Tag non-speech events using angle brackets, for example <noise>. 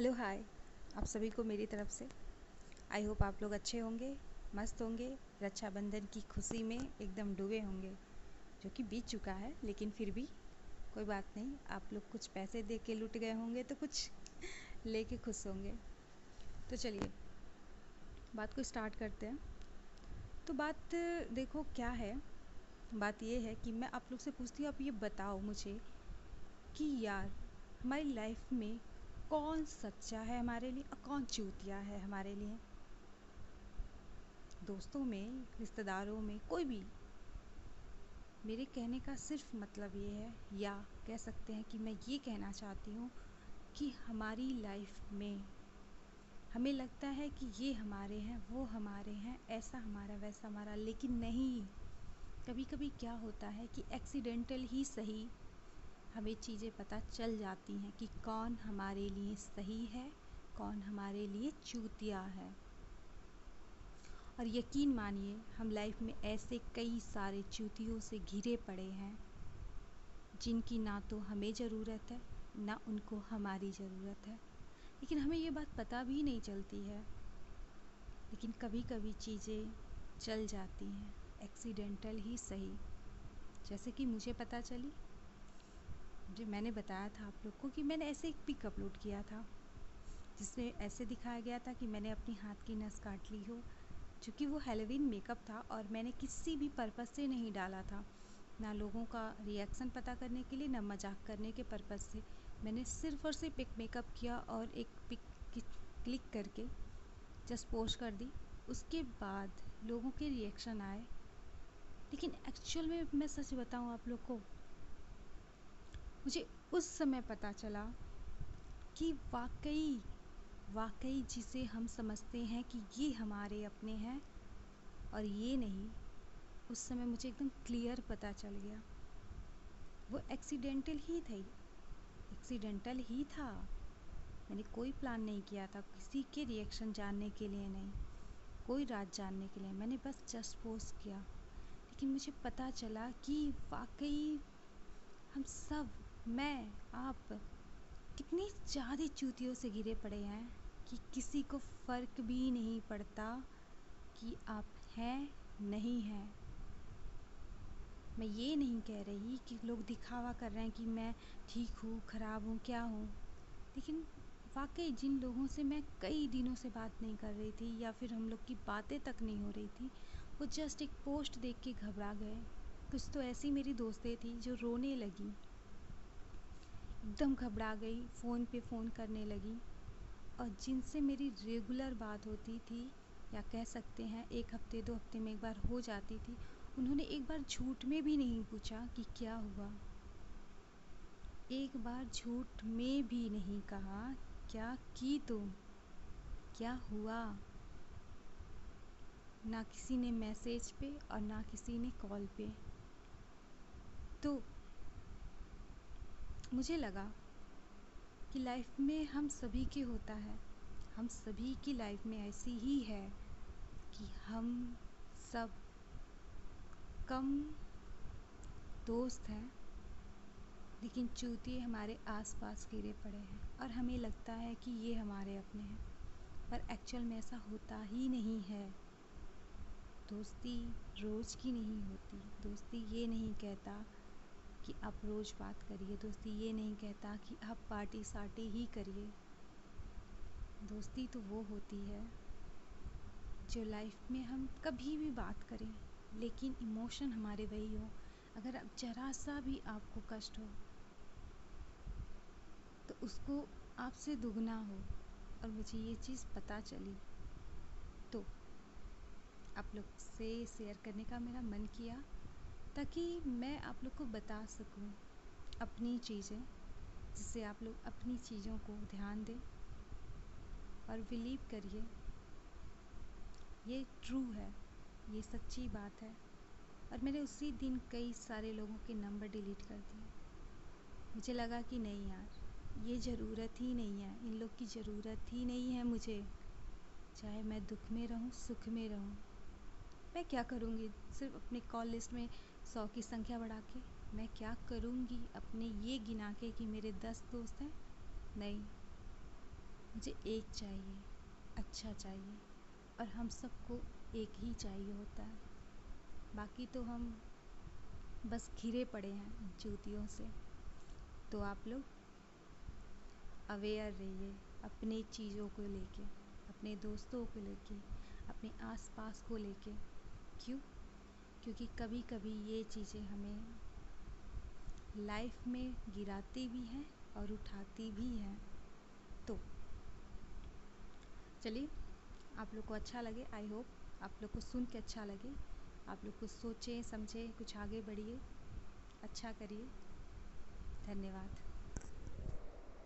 Hello hi आप सभी को मेरी तरफ़ से। आई होप आप लोग अच्छे होंगे, मस्त होंगे, रक्षाबंधन की खुशी में एकदम डूबे होंगे, जो कि बीत चुका है, लेकिन फिर भी कोई बात नहीं, आप लोग कुछ पैसे दे के लुट गए होंगे तो कुछ <laughs> लेके खुश होंगे। तो चलिए, बात को स्टार्ट करते हैं। तो बात, देखो क्या है, बात ये है कि मैं आप लोग से पूछती हूँ, आप ये बताओ मुझे कि यार हमारी लाइफ में कौन सच्चा है हमारे लिए और कौन चूतिया है हमारे लिए? दोस्तों में, रिश्तेदारों में कोई भी, मेरे कहने का सिर्फ़ मतलब ये है, या कह सकते हैं कि मैं ये कहना चाहती हूँ कि हमारी लाइफ में हमें लगता है कि ये हमारे हैं, वो हमारे हैं, ऐसा हमारा, वैसा हमारा, लेकिन नहीं। कभी कभी क्या होता है कि एक्सीडेंटल ही सही हमें चीज़ें पता चल जाती हैं कि कौन हमारे लिए सही है, कौन हमारे लिए चूतिया है। और यकीन मानिए, हम लाइफ में ऐसे कई सारे चूतियों से घिरे पड़े हैं, जिनकी ना तो हमें ज़रूरत है, ना उनको हमारी ज़रूरत है। लेकिन हमें ये बात पता भी नहीं चलती है। लेकिन कभी कभी चीज़ें चल जाती हैं एक्सीडेंटल ही सही। जैसे कि मुझे पता चली जो मैंने बताया था आप लोग को कि मैंने ऐसे एक पिक अपलोड किया था, जिसमें ऐसे दिखाया गया था कि मैंने अपनी हाथ की नस काट ली हो चूँकि वो हेलोवीन मेकअप था और मैंने किसी भी पर्पज़ से नहीं डाला था। ना लोगों का रिएक्शन पता करने के लिए, ना मज़ाक करने के पर्पज़ से। मैंने सिर्फ़ और सिर्फ़ एक मेकअप किया और एक पिक क्लिक करके जस्ट पोस्ट कर दी। उसके बाद लोगों के रिएक्शन आए। लेकिन एक्चुअल में मैं सच बताऊँ आप लोग को मुझे उस समय पता चला कि वाकई वाकई जिसे हम समझते हैं कि ये हमारे अपने हैं और ये नहीं, उस समय मुझे एकदम क्लियर पता चल गया। वो एक्सीडेंटल ही थी। एक्सीडेंटल ही था। मैंने कोई प्लान नहीं किया था, किसी के रिएक्शन जानने के लिए नहीं, कोई राज जानने के लिए। मैंने बस जस्ट पोस्ट किया। लेकिन मुझे पता चला कि वाकई हम सब मैं, आप कितनी ज़्यादा चूतियों से गिरे पड़े हैं कि किसी को फ़र्क भी नहीं पड़ता कि आप हैं, नहीं हैं। मैं ये नहीं कह रही कि लोग दिखावा कर रहे हैं कि मैं ठीक हूँ, ख़राब हूँ, क्या हूँ। लेकिन वाकई जिन लोगों से मैं कई दिनों से बात नहीं कर रही थी या फिर हम लोग की बातें तक नहीं हो रही थी, वो जस्ट एक पोस्ट देख के घबरा गए। कुछ तो ऐसी मेरी दोस्तें थी जो रोने लगी। एकदम घबरा गई, फ़ोन पे फ़ोन करने लगी। और जिनसे मेरी रेगुलर बात होती थी, या कह सकते हैं एक हफ़्ते, दो हफ़्ते में एक बार हो जाती थी, उन्होंने एक बार झूठ में भी नहीं पूछा कि क्या हुआ। एक बार झूठ में भी नहीं कहा, क्या की तुम? क्या हुआ? ना किसी ने मैसेज पे और ना किसी ने कॉल पे। तो मुझे लगा कि लाइफ में हम सभी के होता है। हम सभी की लाइफ में ऐसी ही है कि हम सब कम दोस्त हैं, लेकिन चूतिए हमारे आसपास गिरे पड़े हैं और हमें लगता है कि ये हमारे अपने हैं। पर एक्चुअल में ऐसा होता ही नहीं है। दोस्ती रोज़ की नहीं होती। दोस्ती ये नहीं कहता कि आप रोज़ बात करिए। दोस्ती ये नहीं कहता कि आप पार्टी सार्टी ही करिए। दोस्ती तो वो होती है जो लाइफ में हम कभी भी बात करें, लेकिन इमोशन हमारे वही हो। अगर अब ज़रा सा भी आपको कष्ट हो तो उसको आपसे दुगना हो और मुझे ये चीज़ पता चली तो आप लोग से शेयर करने का मेरा मन किया। ताकि मैं आप लोग को बता सकूँ अपनी चीज़ें, जिससे आप लोग अपनी चीज़ों को ध्यान दें और बिलीव करिए। ये ट्रू है, ये सच्ची बात है। और मैंने उसी दिन कई सारे लोगों के नंबर डिलीट कर दिए। मुझे लगा कि नहीं यार, ये ज़रूरत ही नहीं है, इन लोग की ज़रूरत ही नहीं है मुझे। चाहे मैं दुख में रहूँ, सुख में रहूँ, मैं क्या करूँगी? सिर्फ़ अपने कॉल लिस्ट में सौ की संख्या बढ़ा के मैं क्या करूँगी अपने ये गिना के कि मेरे दस दोस्त हैं? नहीं, मुझे एक चाहिए अच्छा चाहिए, और हम सबको एक ही चाहिए होता है। बाकी तो हम बस घिरे पड़े हैं जूतियों से। तो आप लोग अवेयर रहिए अपने चीज़ों को लेके, अपने दोस्तों को लेके, अपने आसपास को लेके। क्यों? क्योंकि कभी कभी ये चीज़ें हमें लाइफ में गिराती भी हैं और उठाती भी हैं। तो चलिए, आप लोग को अच्छा लगे आई होप आप लोग को सुन के अच्छा लगे। आप लोग कुछ सोचें, समझें, कुछ आगे बढ़िए अच्छा करिए। धन्यवाद।